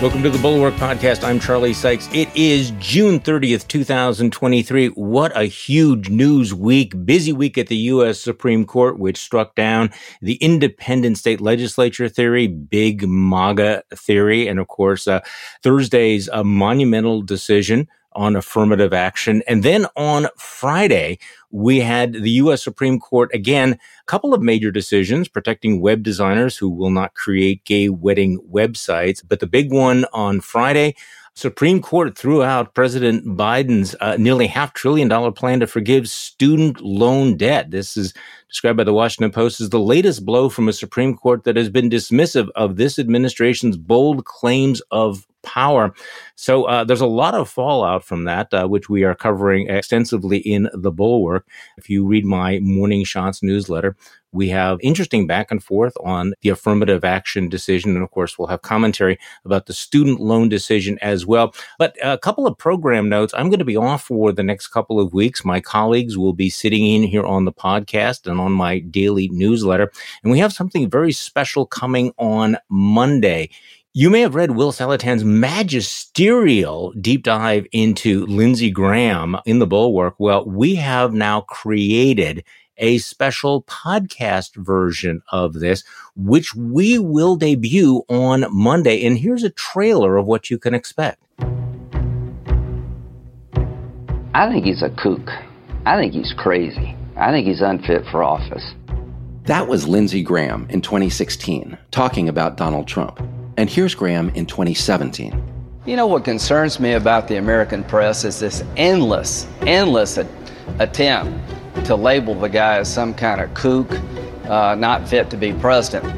Welcome to the Bulwark Podcast. I'm Charlie Sykes. It is June 30th, 2023. What a huge news week. Busy week at the U.S. Supreme Court, which struck down the independent state legislature theory, big MAGA theory, and of course, uh, Thursday's a monumental decision on affirmative action. And then on Friday, we had the U.S. Supreme Court again, a couple of major decisions protecting web designers who will not create gay wedding websites. But the big one on Friday, Supreme Court threw out President Biden's uh, nearly half trillion dollar plan to forgive student loan debt. This is described by the Washington Post as the latest blow from a Supreme Court that has been dismissive of this administration's bold claims of power. So uh, there's a lot of fallout from that, uh, which we are covering extensively in the Bulwark. If you read my Morning Shots newsletter, we have interesting back and forth on the affirmative action decision. And of course, we'll have commentary about the student loan decision as well. But a couple of program notes. I'm going to be off for the next couple of weeks. My colleagues will be sitting in here on the podcast and on my daily newsletter. And we have something very special coming on Monday. You may have read Will Saletan's magisterial deep dive into Lindsey Graham in the Bulwark. Well, we have now created a special podcast version of this, which we will debut on Monday. And here's a trailer of what you can expect. I think he's a kook. I think he's crazy. I think he's unfit for office. That was Lindsey Graham in 2016 talking about Donald Trump. And here's Graham in 2017. You know what concerns me about the American press is this endless, endless a- attempt to label the guy as some kind of kook, uh, not fit to be president.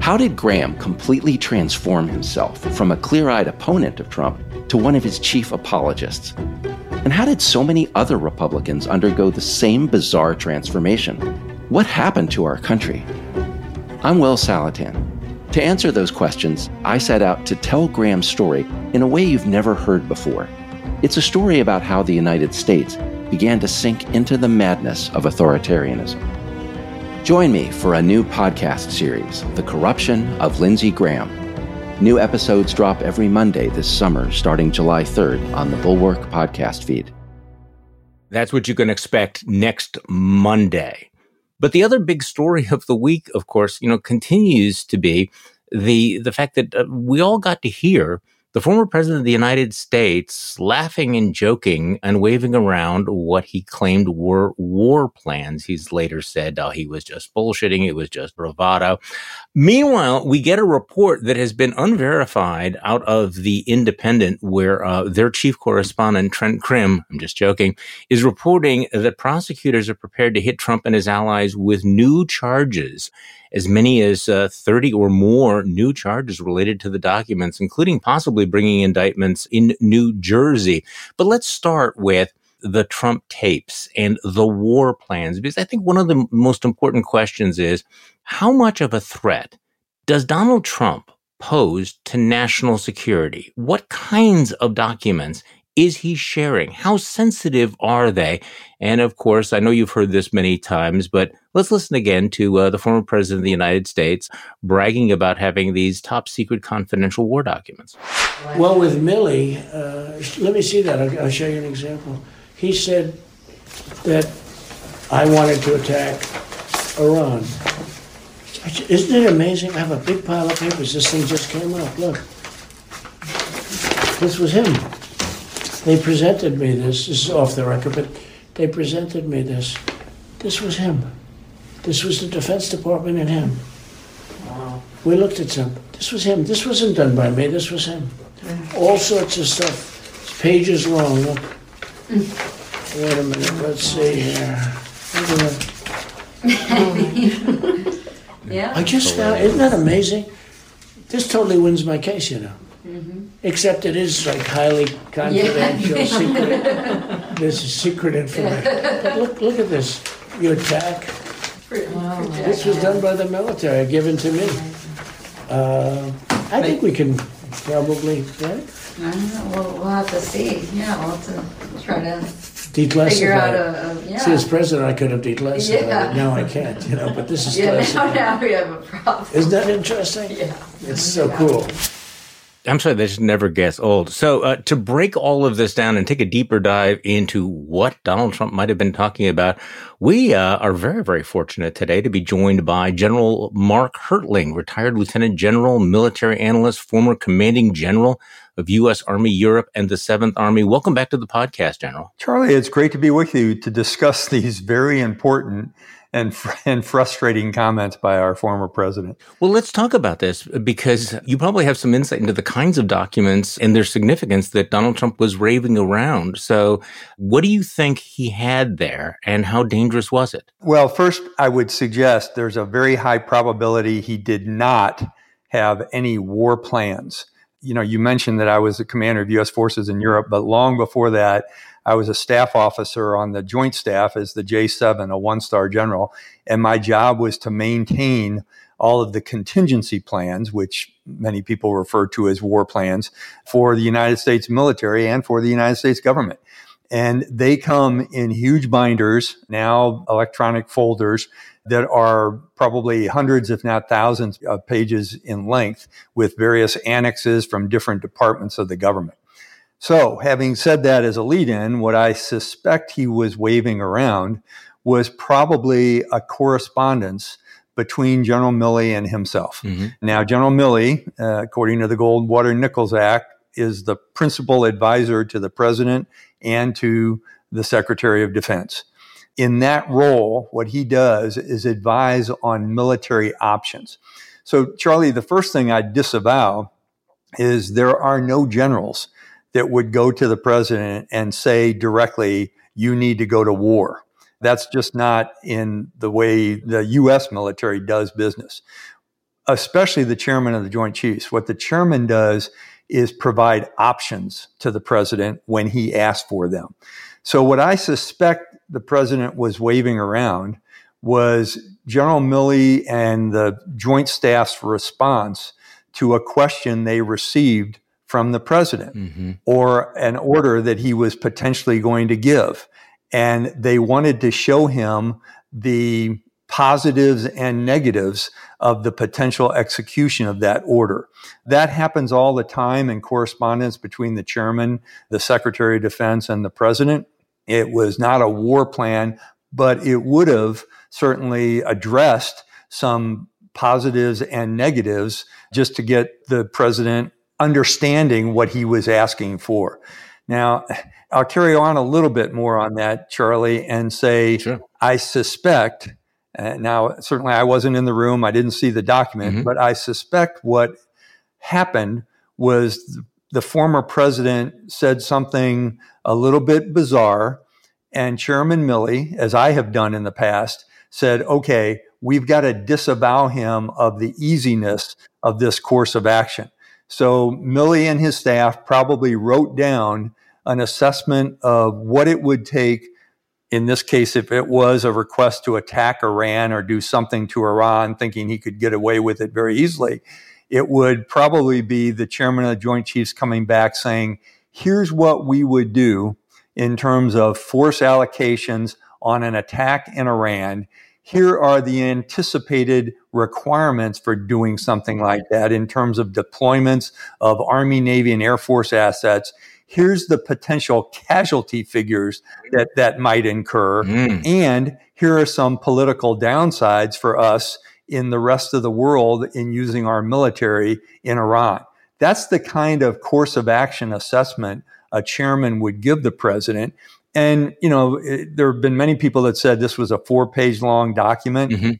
How did Graham completely transform himself from a clear eyed opponent of Trump to one of his chief apologists? And how did so many other Republicans undergo the same bizarre transformation? What happened to our country? I'm Will Saletan. To answer those questions, I set out to tell Graham's story in a way you've never heard before. It's a story about how the United States began to sink into the madness of authoritarianism. Join me for a new podcast series, The Corruption of Lindsey Graham. New episodes drop every Monday this summer, starting July 3rd on the Bulwark podcast feed. That's what you can expect next Monday. But the other big story of the week, of course, you know, continues to be the the fact that uh, we all got to hear the former president of the United States laughing and joking and waving around what he claimed were war plans. He's later said oh, he was just bullshitting. It was just bravado. Meanwhile, we get a report that has been unverified out of the Independent, where uh, their chief correspondent, Trent Crimm, I'm just joking, is reporting that prosecutors are prepared to hit Trump and his allies with new charges as many as uh, 30 or more new charges related to the documents, including possibly bringing indictments in New Jersey. But let's start with the Trump tapes and the war plans, because I think one of the most important questions is how much of a threat does Donald Trump pose to national security? What kinds of documents is he sharing? How sensitive are they? And of course, I know you've heard this many times, but let's listen again to uh, the former president of the United States bragging about having these top secret confidential war documents. Well, with Milley, uh, let me see that. I'll, I'll show you an example. He said that I wanted to attack Iran. Isn't it amazing? I have a big pile of papers. This thing just came up. Look. This was him. They presented me this. This is off the record, but they presented me this. This was him. This was the Defense Department and him. Wow. We looked at some. This was him. This wasn't done by me. This was him. Mm. All sorts of stuff. It's pages long. Look. Wait a minute. Let's see here. Yeah. I just found, isn't that amazing? This totally wins my case, you know. Except it is like highly confidential, secret. This is secret information. But look, look at this. Your attack. This was done by the military, given to me. Uh, I think we can probably, right? I don't know, we'll, we'll have to see, yeah, we'll have to try to Declassify. figure out it. a, a, yeah. See, as president, I could have declassified Yeah. it. Now I can't, you know, but this is Yeah, now, classified. now we have a problem. Isn't that interesting? Yeah. It's so cool. I'm sorry, this never gets old. So, uh, to break all of this down and take a deeper dive into what Donald Trump might have been talking about, we uh, are very, very fortunate today to be joined by General Mark Hertling, retired Lieutenant General, military analyst, former commanding general of U.S. Army Europe and the Seventh Army. Welcome back to the podcast, General. Charlie, it's great to be with you to discuss these very important and, and frustrating comments by our former president. Well, let's talk about this because you probably have some insight into the kinds of documents and their significance that Donald Trump was raving around. So, what do you think he had there and how dangerous was it? Well, first, I would suggest there's a very high probability he did not have any war plans. You know, you mentioned that I was the commander of U.S. forces in Europe, but long before that, I was a staff officer on the joint staff as the J7, a one star general. And my job was to maintain all of the contingency plans, which many people refer to as war plans for the United States military and for the United States government. And they come in huge binders, now electronic folders that are probably hundreds, if not thousands of pages in length with various annexes from different departments of the government. So, having said that as a lead in, what I suspect he was waving around was probably a correspondence between General Milley and himself. Mm-hmm. Now, General Milley, uh, according to the Goldwater Nichols Act, is the principal advisor to the president and to the Secretary of Defense. In that role, what he does is advise on military options. So, Charlie, the first thing I disavow is there are no generals that would go to the president and say directly, you need to go to war. That's just not in the way the U.S. military does business, especially the chairman of the Joint Chiefs. What the chairman does is provide options to the president when he asks for them. So, what I suspect the president was waving around was General Milley and the Joint Staff's response to a question they received from the president mm-hmm. or an order that he was potentially going to give. And they wanted to show him the positives and negatives of the potential execution of that order. That happens all the time in correspondence between the chairman, the secretary of defense, and the president. It was not a war plan, but it would have certainly addressed some positives and negatives just to get the president understanding what he was asking for. Now, I'll carry on a little bit more on that, Charlie, and say sure. I suspect. Uh, now, certainly, I wasn't in the room; I didn't see the document, mm-hmm. but I suspect what happened was the former president said something a little bit bizarre, and Chairman Milley, as I have done in the past, said, "Okay, we've got to disavow him of the easiness of this course of action." So Milley and his staff probably wrote down an assessment of what it would take in this case, if it was a request to attack Iran or do something to Iran, thinking he could get away with it very easily, it would probably be the chairman of the Joint Chiefs coming back saying, here's what we would do in terms of force allocations on an attack in Iran here are the anticipated requirements for doing something like that in terms of deployments of Army, Navy, and Air Force assets. Here's the potential casualty figures that that might incur. Mm. And here are some political downsides for us in the rest of the world in using our military in Iran. That's the kind of course of action assessment a chairman would give the president. And, you know, it, there have been many people that said this was a four page long document. Mm-hmm.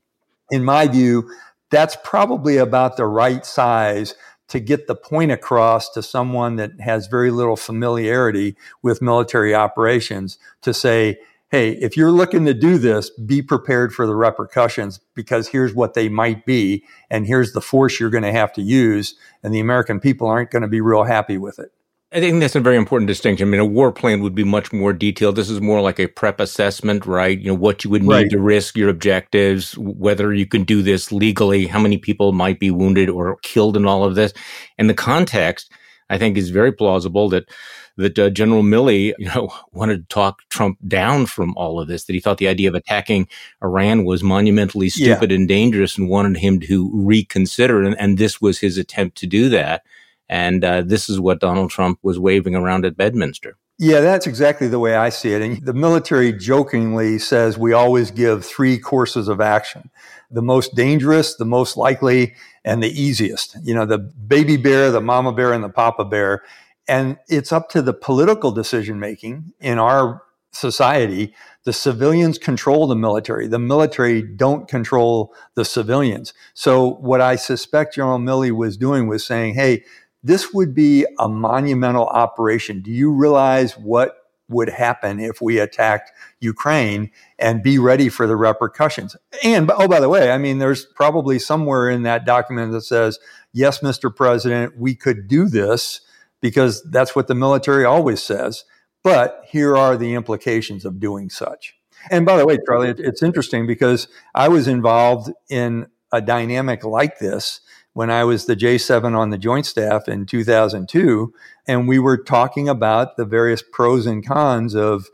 In my view, that's probably about the right size to get the point across to someone that has very little familiarity with military operations to say, hey, if you're looking to do this, be prepared for the repercussions because here's what they might be, and here's the force you're going to have to use, and the American people aren't going to be real happy with it. I think that's a very important distinction. I mean, a war plan would be much more detailed. This is more like a prep assessment, right? You know, what you would need right. to risk, your objectives, whether you can do this legally, how many people might be wounded or killed in all of this. And the context, I think, is very plausible that that uh, General Milley, you know, wanted to talk Trump down from all of this. That he thought the idea of attacking Iran was monumentally stupid yeah. and dangerous, and wanted him to reconsider. And, and this was his attempt to do that And uh, this is what Donald Trump was waving around at Bedminster. Yeah, that's exactly the way I see it. And the military jokingly says we always give three courses of action the most dangerous, the most likely, and the easiest. You know, the baby bear, the mama bear, and the papa bear. And it's up to the political decision making in our society. The civilians control the military. The military don't control the civilians. So what I suspect General Milley was doing was saying, hey, this would be a monumental operation. Do you realize what would happen if we attacked Ukraine and be ready for the repercussions? And oh, by the way, I mean, there's probably somewhere in that document that says, yes, Mr. President, we could do this because that's what the military always says. But here are the implications of doing such. And by the way, Charlie, it's interesting because I was involved in a dynamic like this when I was the J7 on the Joint Staff in 2002. And we were talking about the various pros and cons of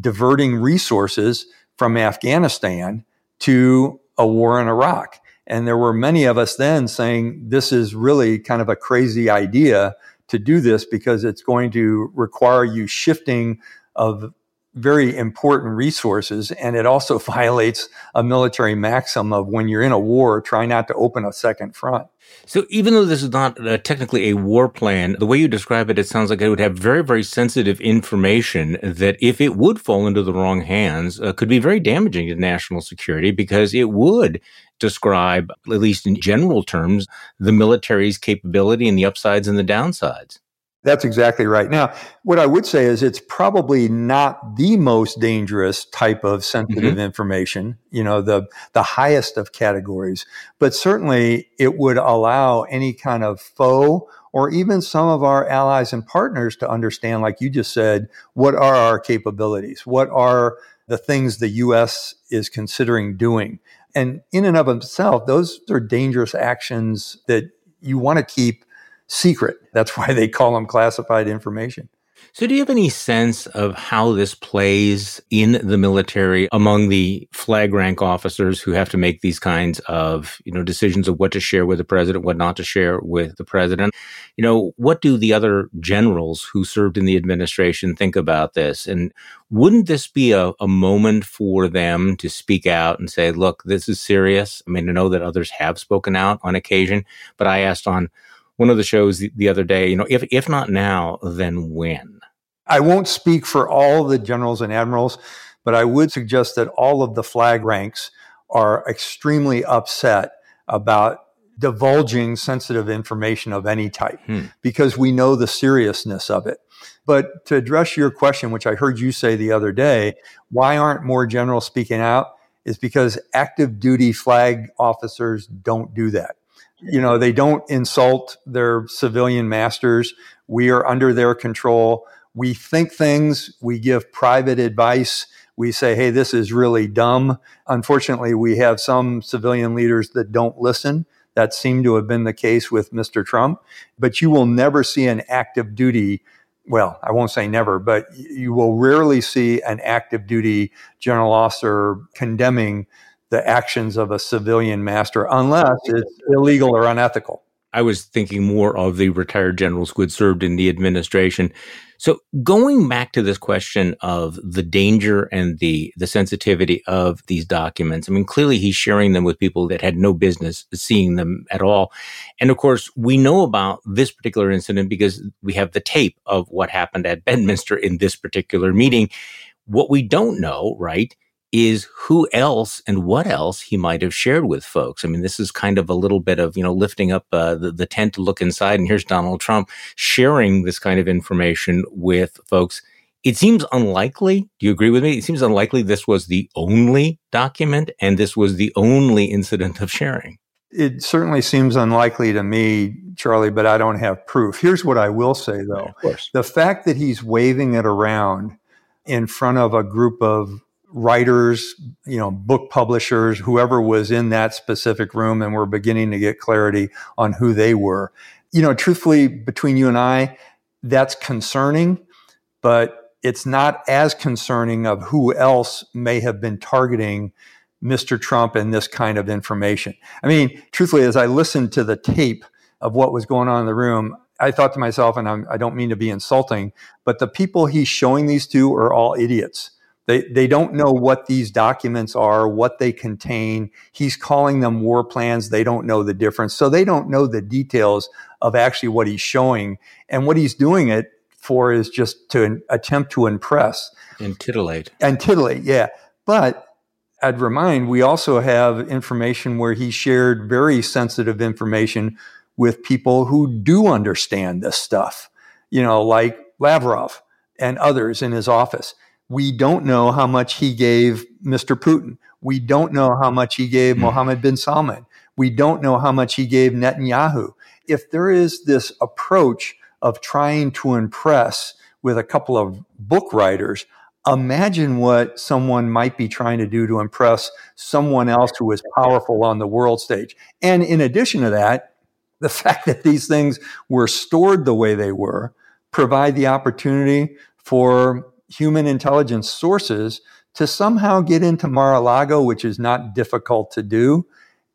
diverting resources from Afghanistan to a war in Iraq. And there were many of us then saying this is really kind of a crazy idea to do this because it's going to require you shifting of very important resources. And it also violates a military maxim of when you're in a war, try not to open a second front. So even though this is not uh, technically a war plan, the way you describe it, it sounds like it would have very, very sensitive information that if it would fall into the wrong hands, uh, could be very damaging to national security because it would describe, at least in general terms, the military's capability and the upsides and the downsides. That's exactly right. Now, what I would say is it's probably not the most dangerous type of sensitive mm-hmm. information, you know, the, the highest of categories, but certainly it would allow any kind of foe or even some of our allies and partners to understand, like you just said, what are our capabilities? What are the things the U.S. is considering doing? And in and of itself, those are dangerous actions that you want to keep secret. That's why they call them classified information. So, do you have any sense of how this plays in the military among the flag rank officers who have to make these kinds of, you know, decisions of what to share with the president, what not to share with the president? You know, what do the other generals who served in the administration think about this? And wouldn't this be a, a moment for them to speak out and say, look, this is serious? I mean, I know that others have spoken out on occasion, but I asked on one of the shows the, the other day, you know, if, if not now, then when? I won't speak for all the generals and admirals, but I would suggest that all of the flag ranks are extremely upset about divulging sensitive information of any type hmm. because we know the seriousness of it. But to address your question, which I heard you say the other day, why aren't more generals speaking out? Is because active duty flag officers don't do that you know, they don't insult their civilian masters. We are under their control. We think things, we give private advice. We say, hey, this is really dumb. Unfortunately, we have some civilian leaders that don't listen. That seemed to have been the case with Mr. Trump. But you will never see an active duty well, I won't say never, but you will rarely see an active duty general officer condemning the actions of a civilian master unless it's illegal or unethical. I was thinking more of the retired generals who had served in the administration. So going back to this question of the danger and the the sensitivity of these documents, I mean, clearly he's sharing them with people that had no business seeing them at all. And of course, we know about this particular incident because we have the tape of what happened at Bedminster in this particular meeting. What we don't know, right, is who else and what else he might have shared with folks. I mean, this is kind of a little bit of, you know, lifting up uh, the, the tent to look inside. And here's Donald Trump sharing this kind of information with folks. It seems unlikely. Do you agree with me? It seems unlikely this was the only document and this was the only incident of sharing. It certainly seems unlikely to me, Charlie, but I don't have proof. Here's what I will say, though. Of course. The fact that he's waving it around in front of a group of writers, you know, book publishers, whoever was in that specific room, and we're beginning to get clarity on who they were. You know, truthfully, between you and I, that's concerning, but it's not as concerning of who else may have been targeting Mr. Trump and this kind of information. I mean, truthfully, as I listened to the tape of what was going on in the room, I thought to myself, and I'm, I do not mean to be insulting, but the people he's showing these to are all idiots. They, they don't know what these documents are, what they contain. He's calling them war plans. They don't know the difference. So they don't know the details of actually what he's showing. And what he's doing it for is just to attempt to impress. And titillate. And titillate, yeah. But I'd remind we also have information where he shared very sensitive information with people who do understand this stuff, you know, like Lavrov and others in his office. We don't know how much he gave Mr. Putin. We don't know how much he gave mm. Mohammed bin Salman. We don't know how much he gave Netanyahu. If there is this approach of trying to impress with a couple of book writers, imagine what someone might be trying to do to impress someone else who is powerful on the world stage. And in addition to that, the fact that these things were stored the way they were provide the opportunity for human intelligence sources to somehow get into Mar-a-Lago, which is not difficult to do,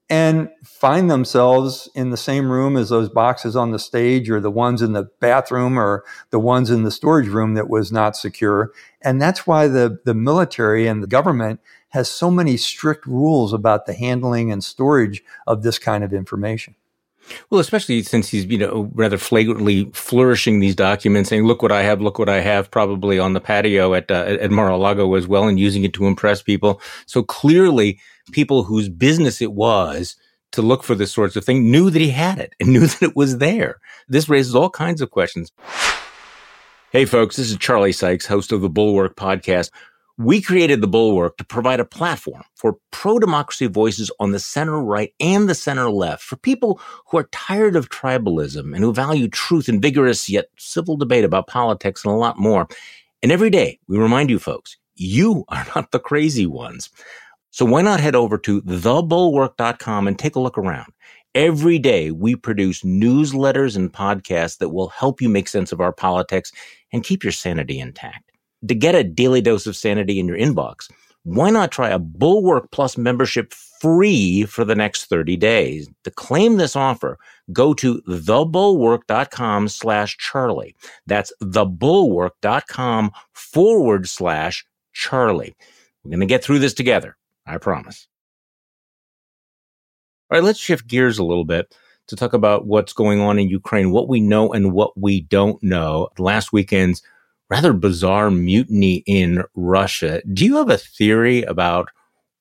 and find themselves in the same room as those boxes on the stage or the ones in the bathroom or the ones in the storage room that was not secure. And that's why the, the military and the government has so many strict rules about the handling and storage of this kind of information. Well, especially since he's, you know, rather flagrantly flourishing these documents, saying, look what I have, look what I have, probably on the patio at, uh, at Mar-a-Lago as well, and using it to impress people. So clearly, people whose business it was to look for this sorts of thing knew that he had it and knew that it was there. This raises all kinds of questions. Hey, folks, this is Charlie Sykes, host of the Bulwark podcast. We created the Bulwark to provide a platform for pro democracy voices on the center right and the center left for people who are tired of tribalism and who value truth and vigorous yet civil debate about politics and a lot more. And every day we remind you folks, you are not the crazy ones. So why not head over to thebulwark.com and take a look around? Every day we produce newsletters and podcasts that will help you make sense of our politics and keep your sanity intact to get a daily dose of sanity in your inbox, why not try a Bulwark Plus membership free for the next 30 days? To claim this offer, go to thebulwark.com slash Charlie. That's thebulwark.com forward slash Charlie. We're going to get through this together. I promise. All right, let's shift gears a little bit to talk about what's going on in Ukraine, what we know and what we don't know. Last weekend's rather bizarre mutiny in Russia. Do you have a theory about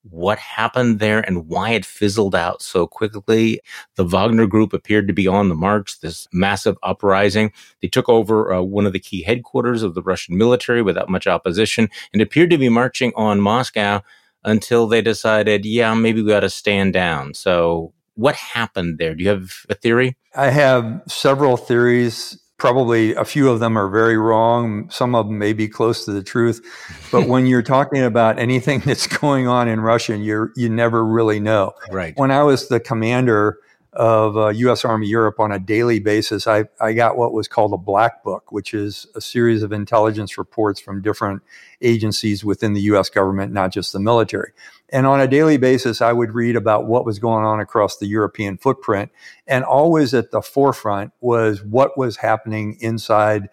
what happened there and why it fizzled out so quickly? The Wagner group appeared to be on the march, this massive uprising. They took over uh, one of the key headquarters of the Russian military without much opposition and appeared to be marching on Moscow until they decided, yeah, maybe we got to stand down. So, what happened there? Do you have a theory? I have several theories probably a few of them are very wrong. Some of them may be close to the truth. But when you're talking about anything that's going on in Russia, you you never really know. Right. When I was the commander of uh, U.S. Army Europe on a daily basis, I, I got what was called a black book, which is a series of intelligence reports from different agencies within the U.S. government, not just the military. And on a daily basis, I would read about what was going on across the European footprint. And always at the forefront was what was happening inside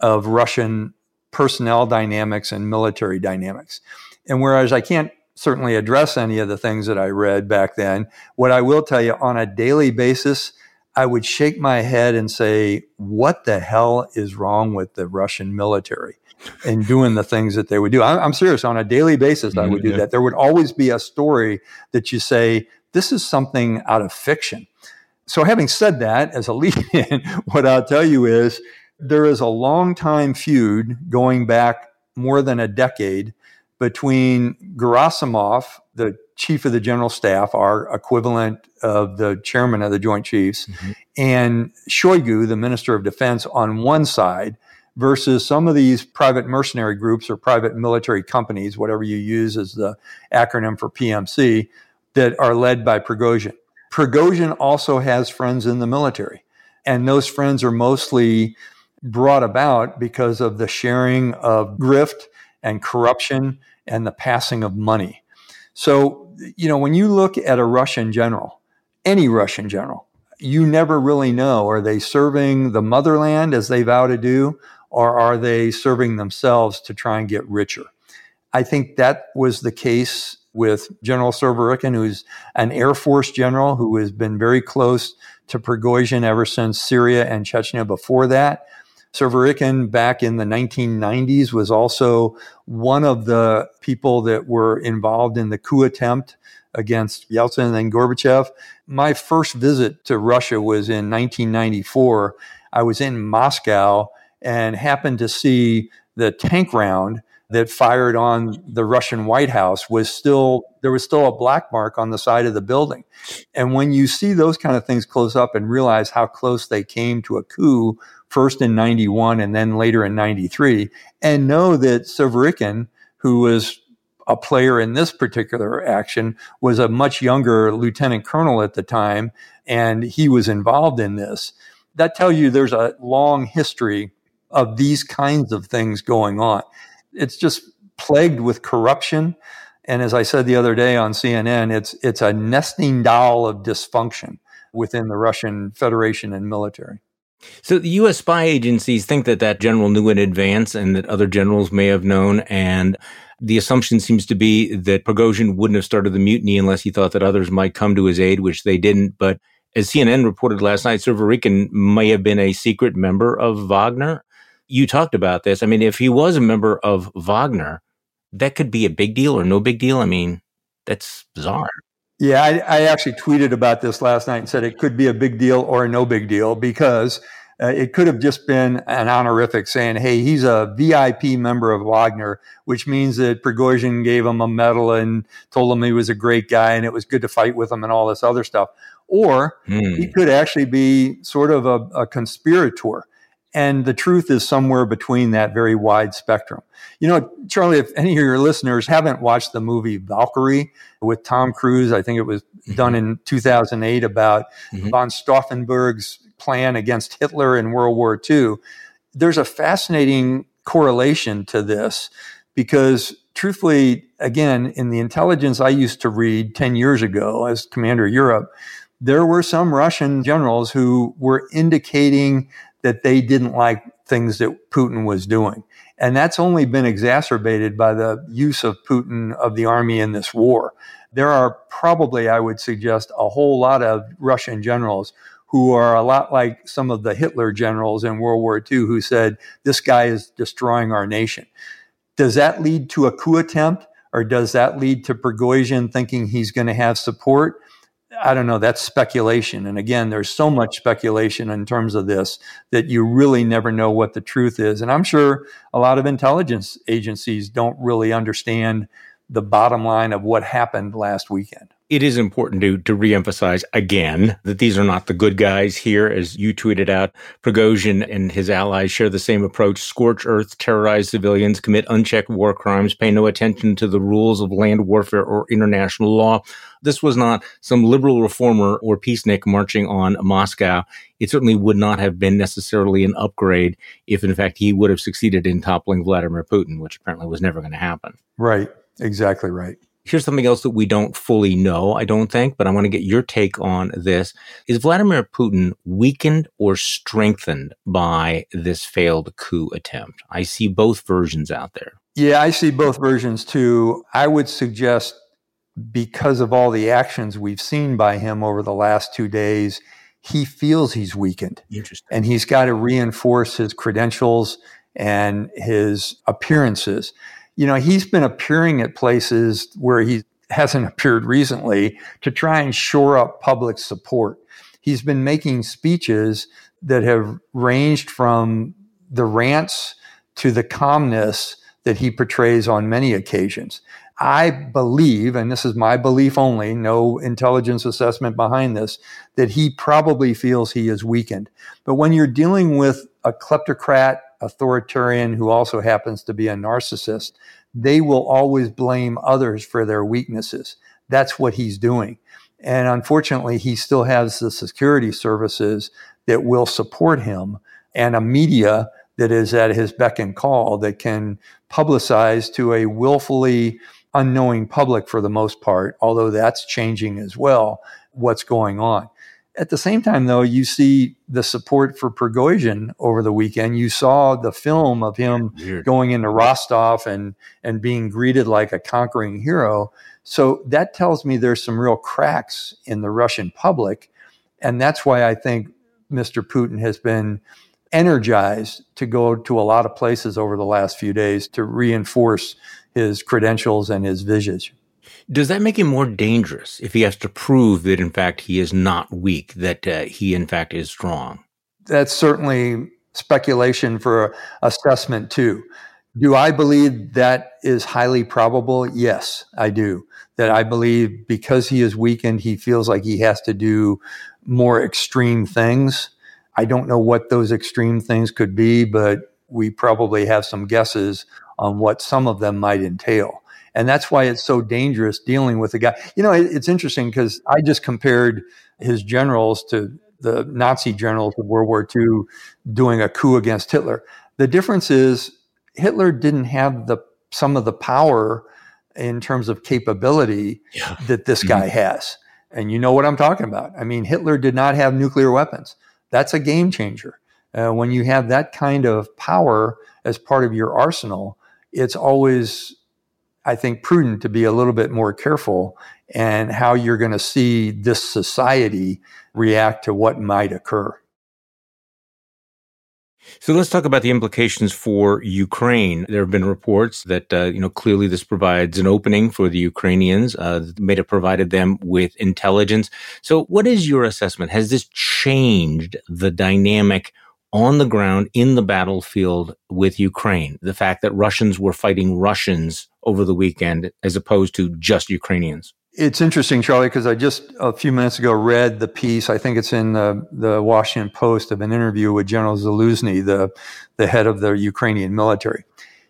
of Russian personnel dynamics and military dynamics. And whereas I can't certainly address any of the things that I read back then. What I will tell you on a daily basis, I would shake my head and say, what the hell is wrong with the Russian military and doing the things that they would do? I'm, serious. On a daily basis, I would do that. There would always be a story that you say, this is something out of fiction. So, having said that, as a lead in, what I'll tell you is there is a long time feud going back more than a decade between Gerasimov, the chief of the general staff, our equivalent of the chairman of the Joint Chiefs, mm-hmm. and Shoigu, the minister of defense, on one side, versus some of these private mercenary groups or private military companies, whatever you use as the acronym for PMC, that are led by Prigozhin. Prigozhin also has friends in the military, and those friends are mostly brought about because of the sharing of grift and corruption and the passing of money. So, you know, when you look at a Russian general, any Russian general, you never really know. Are they serving the motherland as they vow to do, or are they serving themselves to try and get richer? I think that was the case with General Surovikin, who's an Air Force general who has been very close to Prigozhin ever since Syria and Chechnya before that. Surovikin back in the 1990s was also one of the people that were involved in the coup attempt against Yeltsin and then Gorbachev. My first visit to Russia was in 1994. I was in Moscow and happened to see the tank round that fired on the Russian White House was still there was still a black mark on the side of the building. And when you see those kind of things close up and realize how close they came to a coup first in 91 and then later in 93 and know that Surovikin who was a player in this particular action was a much younger lieutenant colonel at the time and he was involved in this that tells you there's a long history of these kinds of things going on it's just plagued with corruption. And as I said the other day on CNN, it's it's a nesting doll of dysfunction within the Russian Federation and military. So the U.S. spy agencies think that that general knew in advance, and that other generals may have known. And the assumption seems to be that Prigozhin wouldn't have started the mutiny unless he thought that others might come to his aid, which they didn't. But as CNN reported last night, Surovikin may have been a secret member of Wagner you talked about this. I mean, if he was a member of Wagner, that could be a big deal or no big deal. I mean, that's bizarre. Yeah, I, I actually tweeted about this last night and said it could be a big deal or no big deal because uh, it could have just been an honorific saying, hey, he's a VIP member of Wagner, which means that Prigozhin gave him a medal and told him he was a great guy and it was good to fight with him and all this other stuff. Or hmm. he could actually be sort of a, a conspirator and the truth is somewhere between that very wide spectrum. You know, Charlie, if any of your listeners haven't watched the movie Valkyrie with Tom Cruise, I think it was mm-hmm. done in 2008 about mm-hmm. von Stauffenberg's plan against Hitler in World War II. There's a fascinating correlation to this because truthfully, again, in the intelligence I used to read 10 years ago as Commander of Europe, there were some Russian generals who were indicating that they didn't like things that Putin was doing. And that's only been exacerbated by the use of Putin of the army in this war. There are probably, I would suggest, a whole lot of Russian generals who are a lot like some of the Hitler generals in World War II who said, this guy is destroying our nation. Does that lead to a coup attempt? Or does that lead to Prigozhin thinking he's going to have support? I don't know, that's speculation. And again, there's so much speculation in terms of this that you really never know what the truth is. And I'm sure a lot of intelligence agencies don't really understand the bottom line of what happened last weekend it is important to to reemphasize again that these are not the good guys here, as you tweeted out. Prigozhin and his allies share the same approach: scorch earth, terrorize civilians, commit unchecked war crimes, pay no attention to the rules of land warfare or international law. This was not some liberal reformer or peacenik marching on Moscow. It certainly would not have been necessarily an upgrade if, in fact, he would have succeeded in toppling Vladimir Putin, which apparently was never going to happen. Right. Exactly right. Here's something else that we don't fully know, I don't think, but I want to get your take on this. Is Vladimir Putin weakened or strengthened by this failed coup attempt? I see both versions out there. Yeah, I see both versions too. I would suggest because of all the actions we've seen by him over the last two days, he feels he's weakened. Interesting. And he's got to reinforce his credentials and his appearances you know, he's been appearing at places where he hasn't appeared recently to try and shore up public support. He's been making speeches that have ranged from the rants to the calmness that he portrays on many occasions. I believe, and this is my belief only, no intelligence assessment behind this, that he probably feels he is weakened. But when you're dealing with a kleptocrat authoritarian who also happens to be a narcissist, they will always blame others for their weaknesses. That's what he's doing. And unfortunately, he still has the security services that will support him and a media that is at his beck and call that can publicize to a willfully unknowing public for the most part, although that's changing as well, what's going on. At the same time, though, you see the support for Prigozhin over the weekend. You saw the film of him Weird. going into Rostov and, and being greeted like a conquering hero. So that tells me there's some real cracks in the Russian public. And that's why I think Mr. Putin has been energized to go to a lot of places over the last few days to reinforce his credentials and his visage. Does that make him more dangerous if he has to prove that, in fact, he is not weak, that uh, he, in fact, is strong? That's certainly speculation for assessment, too. Do I believe that is highly probable? Yes, I do. That I believe because he is weakened, he feels like he has to do more extreme things. I don't know what those extreme things could be, but we probably have some guesses on what some of them might entail. And that's why it's so dangerous dealing with a guy. You know, it's interesting because I just compared his generals to the Nazi generals of World War II doing a coup against Hitler. The difference is Hitler didn't have the some of the power in terms of capability yeah. that this guy mm-hmm. has. And you know what I'm talking about. I mean, Hitler did not have nuclear weapons. That's a game changer. Uh, when you have that kind of power as part of your arsenal, it's always I think, prudent to be a little bit more careful and how you're going to see this society react to what might occur. So let's talk about the implications for Ukraine. There have been reports that uh, you know clearly this provides an opening for the Ukrainians. Uh, have provided them with intelligence. So, what is your assessment? Has this changed the dynamic on the ground in the battlefield with Ukraine. The fact that Russians were fighting Russians over the weekend as opposed to just Ukrainians. It's interesting, Charlie, because I just a few minutes ago read the piece. I think it's in the, the Washington Post of an interview with General Zaluzhnyi, the, the head of the Ukrainian military.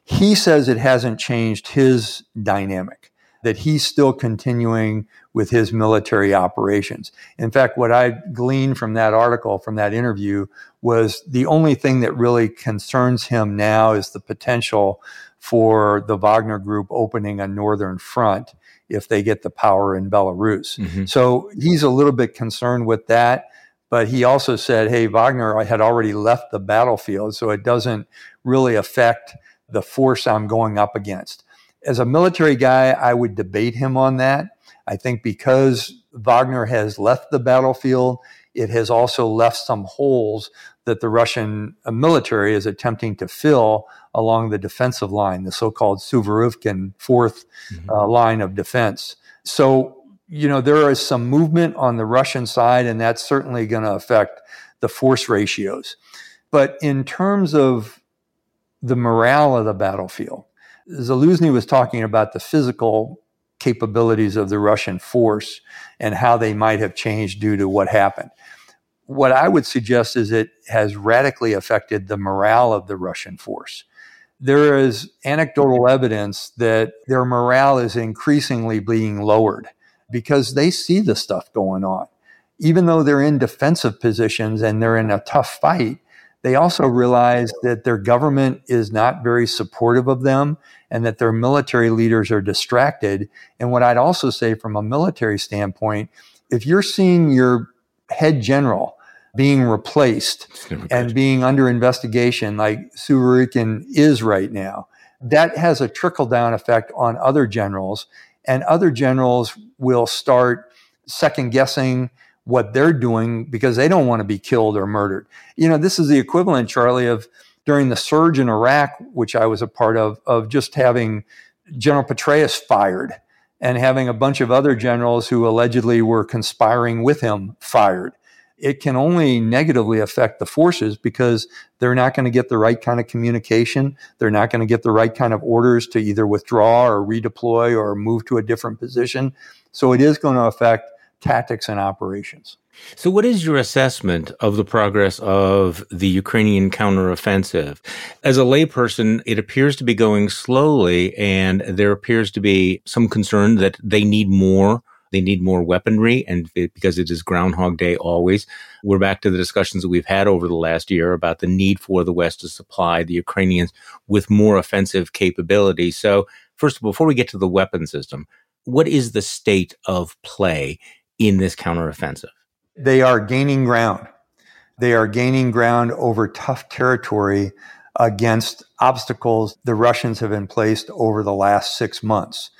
He says it hasn't changed his dynamic that he's still continuing with his military operations. In fact, what I gleaned from that article, from that interview, was the only thing that really concerns him now is the potential for the Wagner group opening a northern front if they get the power in Belarus. Mm-hmm. So he's a little bit concerned with that. But he also said, hey, Wagner had already left the battlefield, so it doesn't really affect the force I'm going up against as a military guy, I would debate him on that. I think because Wagner has left the battlefield, it has also left some holes that the Russian uh, military is attempting to fill along the defensive line, the so-called Surovikin 4th mm-hmm. uh, line of defense. So, you know, there is some movement on the Russian side, and that's certainly going to affect the force ratios. But in terms of the morale of the battlefield, Zaluzhnyi was talking about the physical capabilities of the Russian force and how they might have changed due to what happened. What I would suggest is it has radically affected the morale of the Russian force. There is anecdotal evidence that their morale is increasingly being lowered because they see the stuff going on. Even though they're in defensive positions and they're in a tough fight, they also realize that their government is not very supportive of them and that their military leaders are distracted. And what I'd also say from a military standpoint, if you're seeing your head general being replaced and being under investigation like Surovikin is right now, that has a trickle down effect on other generals. And other generals will start second guessing what they're doing because they don't want to be killed or murdered. You know, this is the equivalent, Charlie, of during the surge in Iraq, which I was a part of, of just having General Petraeus fired and having a bunch of other generals who allegedly were conspiring with him fired. It can only negatively affect the forces because they're not going to get the right kind of communication. They're not going to get the right kind of orders to either withdraw or redeploy or move to a different position. So it is going to affect tactics and operations. So, what is your assessment of the progress of the Ukrainian counteroffensive? As a layperson, it appears to be going slowly, and there appears to be some concern that they need more. They need more weaponry, and it, because it is Groundhog Day always, we're back to the discussions that we've had over the last year about the need for the West to supply the Ukrainians with more offensive capability. So, first, of all, before we get to the weapon system, what is the state of play in this counteroffensive? They are gaining ground. They are gaining ground over tough territory against obstacles the Russians have been placed over the last six months.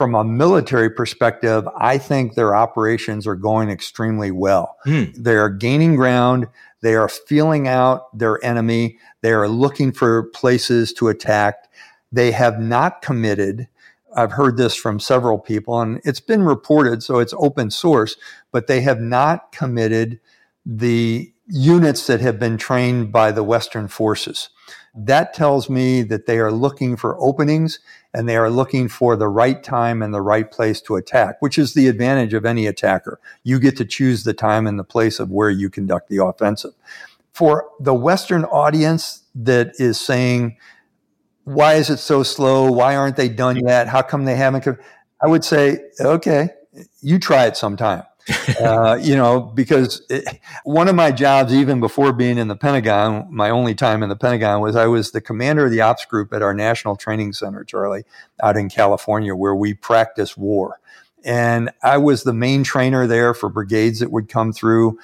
From a military perspective, I think their operations are going extremely well. Hmm. They are gaining ground. They are feeling out their enemy. They are looking for places to attack. They have not committed. I've heard this from several people and it's been reported, so it's open source, but they have not committed the units that have been trained by the Western forces. That tells me that they are looking for openings and they are looking for the right time and the right place to attack, which is the advantage of any attacker. You get to choose the time and the place of where you conduct the offensive. For the Western audience that is saying, why is it so slow? Why aren't they done yet? How come they haven't? I would say, okay, you try it sometime. uh, you know, because it, one of my jobs, even before being in the Pentagon, my only time in the Pentagon was I was the commander of the ops group at our National Training Center, Charlie, out in California, where we practice war. And I was the main trainer there for brigades that would come through.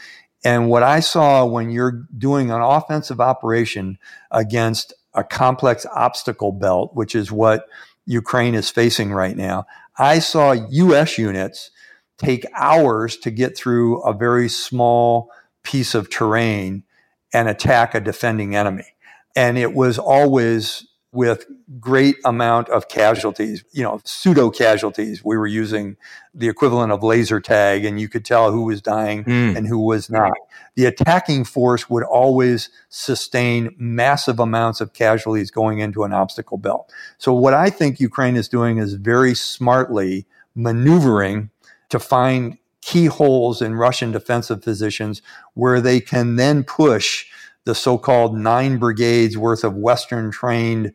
And what I saw when you're doing an offensive operation against a complex obstacle belt, which is what Ukraine is facing right now, I saw U.S. units take hours to get through a very small piece of terrain and attack a defending enemy. And it was always with great amount of casualties, you know, pseudo casualties. We were using the equivalent of laser tag and you could tell who was dying mm. and who was not. The attacking force would always sustain massive amounts of casualties going into an obstacle belt. So what I think Ukraine is doing is very smartly maneuvering to find keyholes in Russian defensive positions where they can then push the so-called nine brigades worth of Western trained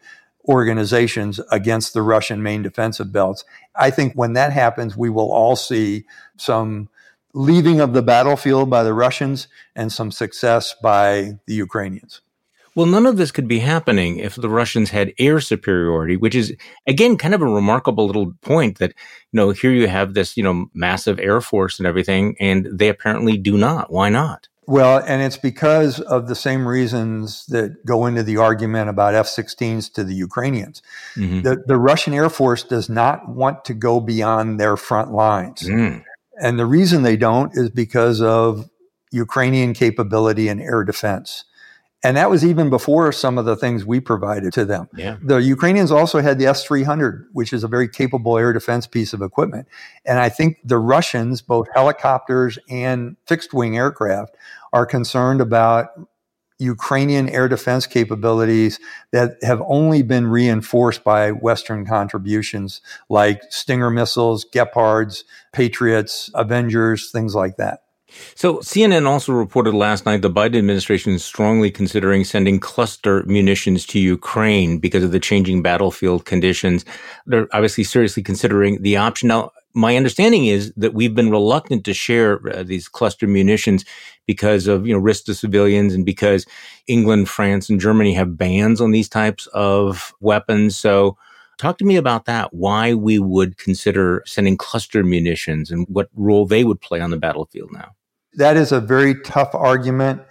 organizations against the Russian main defensive belts. I think when that happens, we will all see some leaving of the battlefield by the Russians and some success by the Ukrainians. Well, none of this could be happening if the Russians had air superiority, which is again kind of a remarkable little point that, you know, here you have this, you know, massive air force and everything, and they apparently do not. Why not? Well, and it's because of the same reasons that go into the argument about F 16s to the Ukrainians. Mm-hmm. The, the Russian Air Force does not want to go beyond their front lines. Mm. And the reason they don't is because of Ukrainian capability in air defense. And that was even before some of the things we provided to them. Yeah. The Ukrainians also had the S 300, which is a very capable air defense piece of equipment. And I think the Russians, both helicopters and fixed wing aircraft, are concerned about Ukrainian air defense capabilities that have only been reinforced by Western contributions like Stinger missiles, Gepards, Patriots, Avengers, things like that. So CNN also reported last night the Biden administration is strongly considering sending cluster munitions to Ukraine because of the changing battlefield conditions. They're obviously seriously considering the option. Now, my understanding is that we've been reluctant to share uh, these cluster munitions because of you know risk to civilians and because England, France, and Germany have bans on these types of weapons. So talk to me about that. Why we would consider sending cluster munitions and what role they would play on the battlefield now. That is a very tough argument.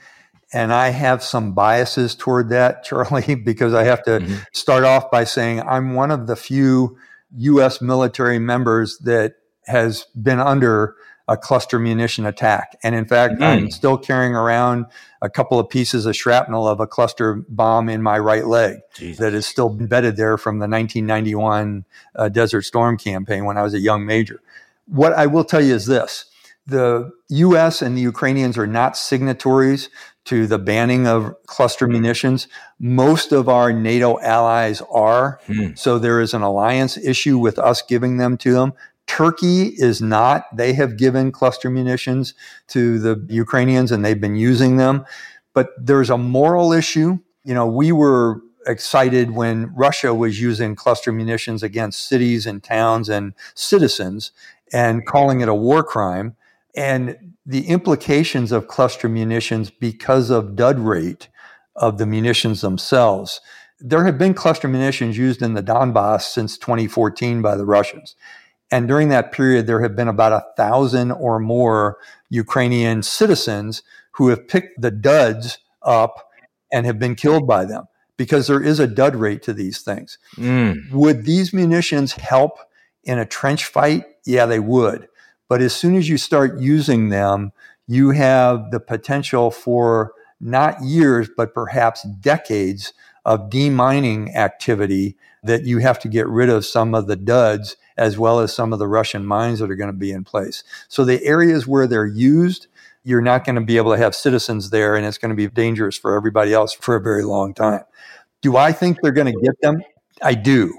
And I have some biases toward that, Charlie, because I have to mm-hmm. start off by saying I'm one of the few U.S. military members that has been under a cluster munition attack. And in fact, mm. I'm still carrying around a couple of pieces of shrapnel of a cluster bomb in my right leg Jesus. that is still embedded there from the 1991 uh, Desert Storm campaign when I was a young major. What I will tell you is this the US and the Ukrainians are not signatories to the banning of cluster munitions. Most of our NATO allies are. Hmm. So there is an alliance issue with us giving them to them. Turkey is not. They have given cluster munitions to the Ukrainians and they've been using them. But there's a moral issue. You know, we were excited when Russia was using cluster munitions against cities and towns and citizens and calling it a war crime and the implications of cluster munitions because of dud rate of the munitions themselves. There have been cluster munitions used in the Donbass since 2014 by the Russians. And during that period, there have been about a thousand or more Ukrainian citizens who have picked the duds up and have been killed by them because there is a dud rate to these things. Mm. Would these munitions help in a trench fight? Yeah, they would. But as soon as you start using them, you have the potential for not years, but perhaps decades of demining activity that you have to get rid of some of the duds as well as some of the Russian mines that are going to be in place. So the areas where they're used, you're not going to be able to have citizens there and it's going to be dangerous for everybody else for a very long time. Do I think they're going to get them? I do,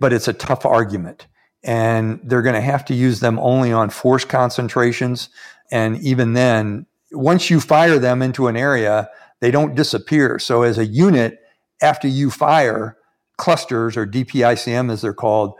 but it's a tough argument. And they're going to have to use them only on force concentrations. And even then, once you fire them into an area, they don't disappear. So as a unit, after you fire clusters or DPICM as they're called,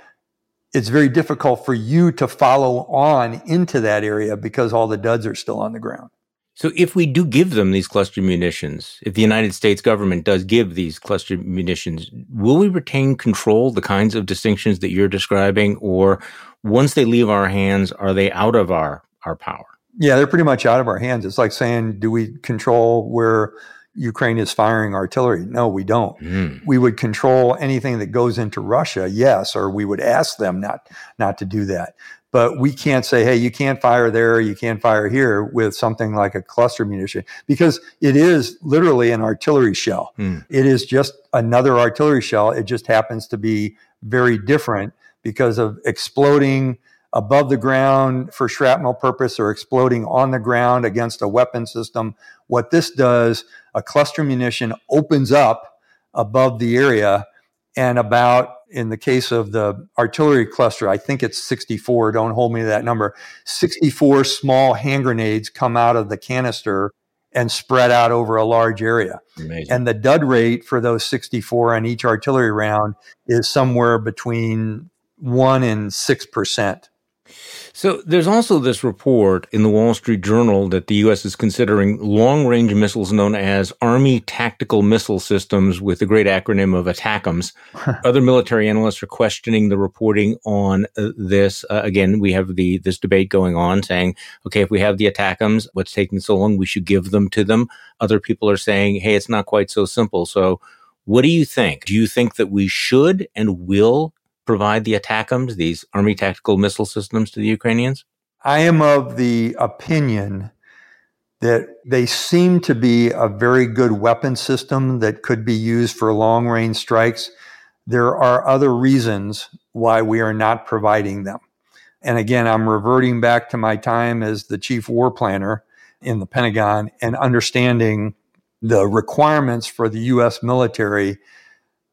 it's very difficult for you to follow on into that area because all the duds are still on the ground. So if we do give them these cluster munitions, if the United States government does give these cluster munitions, will we retain control, the kinds of distinctions that you're describing, or once they leave our hands, are they out of our, our power? Yeah, they're pretty much out of our hands. It's like saying, do we control where Ukraine is firing artillery? No, we don't. Mm. We would control anything that goes into Russia, yes, or we would ask them not not to do that. But we can't say, hey, you can't fire there, you can't fire here with something like a cluster munition because it is literally an artillery shell. Mm. It is just another artillery shell. It just happens to be very different because of exploding above the ground for shrapnel purpose or exploding on the ground against a weapon system. What this does, a cluster munition opens up above the area and about in the case of the artillery cluster, I think it's 64, don't hold me to that number, 64 small hand grenades come out of the canister and spread out over a large area. Amazing. And the dud rate for those 64 on each artillery round is somewhere between 1 and 6%. So there's also this report in the Wall Street Journal that the U.S. is considering long range missiles known as Army Tactical Missile Systems with the great acronym of ATACMS. Other military analysts are questioning the reporting on uh, this. Uh, again, we have the this debate going on saying, okay, if we have the ATACMS, what's taking so long? We should give them to them. Other people are saying, hey, it's not quite so simple. So what do you think? Do you think that we should and will provide the ATACMS, these Army tactical missile systems, to the Ukrainians? I am of the opinion that they seem to be a very good weapon system that could be used for long range strikes. There are other reasons why we are not providing them. And again, I'm reverting back to my time as the chief war planner in the Pentagon and understanding the requirements for the U.S. military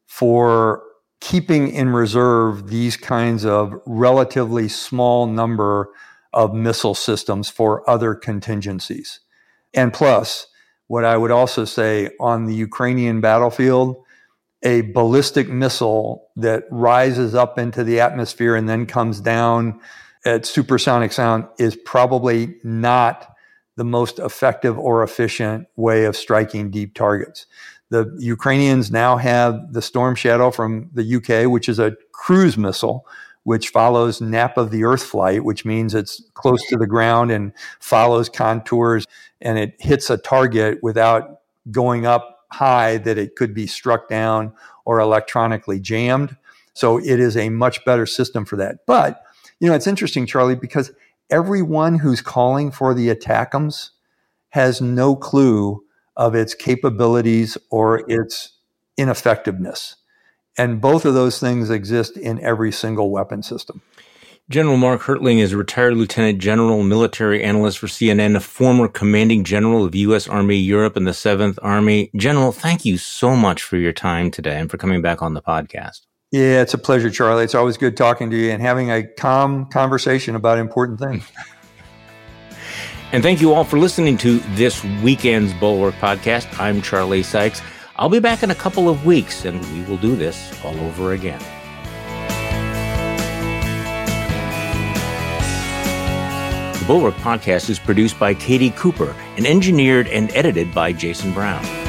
for keeping in reserve these kinds of relatively small number of missile systems for other contingencies. And plus, what I would also say on the Ukrainian battlefield, a ballistic missile that rises up into the atmosphere and then comes down at supersonic sound is probably not the most effective or efficient way of striking deep targets. The Ukrainians now have the Storm Shadow from the UK, which is a cruise missile, which follows nap of the earth flight, which means it's close to the ground and follows contours and it hits a target without going up high that it could be struck down or electronically jammed. So it is a much better system for that. But, you know, it's interesting, Charlie, because everyone who's calling for the ATACMS has no clue of its capabilities or its ineffectiveness. And both of those things exist in every single weapon system. General Mark Hertling is a retired lieutenant general, military analyst for CNN, a former commanding general of U.S. Army Europe and the 7th Army. General, thank you so much for your time today and for coming back on the podcast. Yeah, it's a pleasure, Charlie. It's always good talking to you and having a calm conversation about important things. And thank you all for listening to this weekend's Bulwark podcast. I'm Charlie Sykes. I'll be back in a couple of weeks and we will do this all over again. The Bulwark podcast is produced by Katie Cooper and engineered and edited by Jason Brown.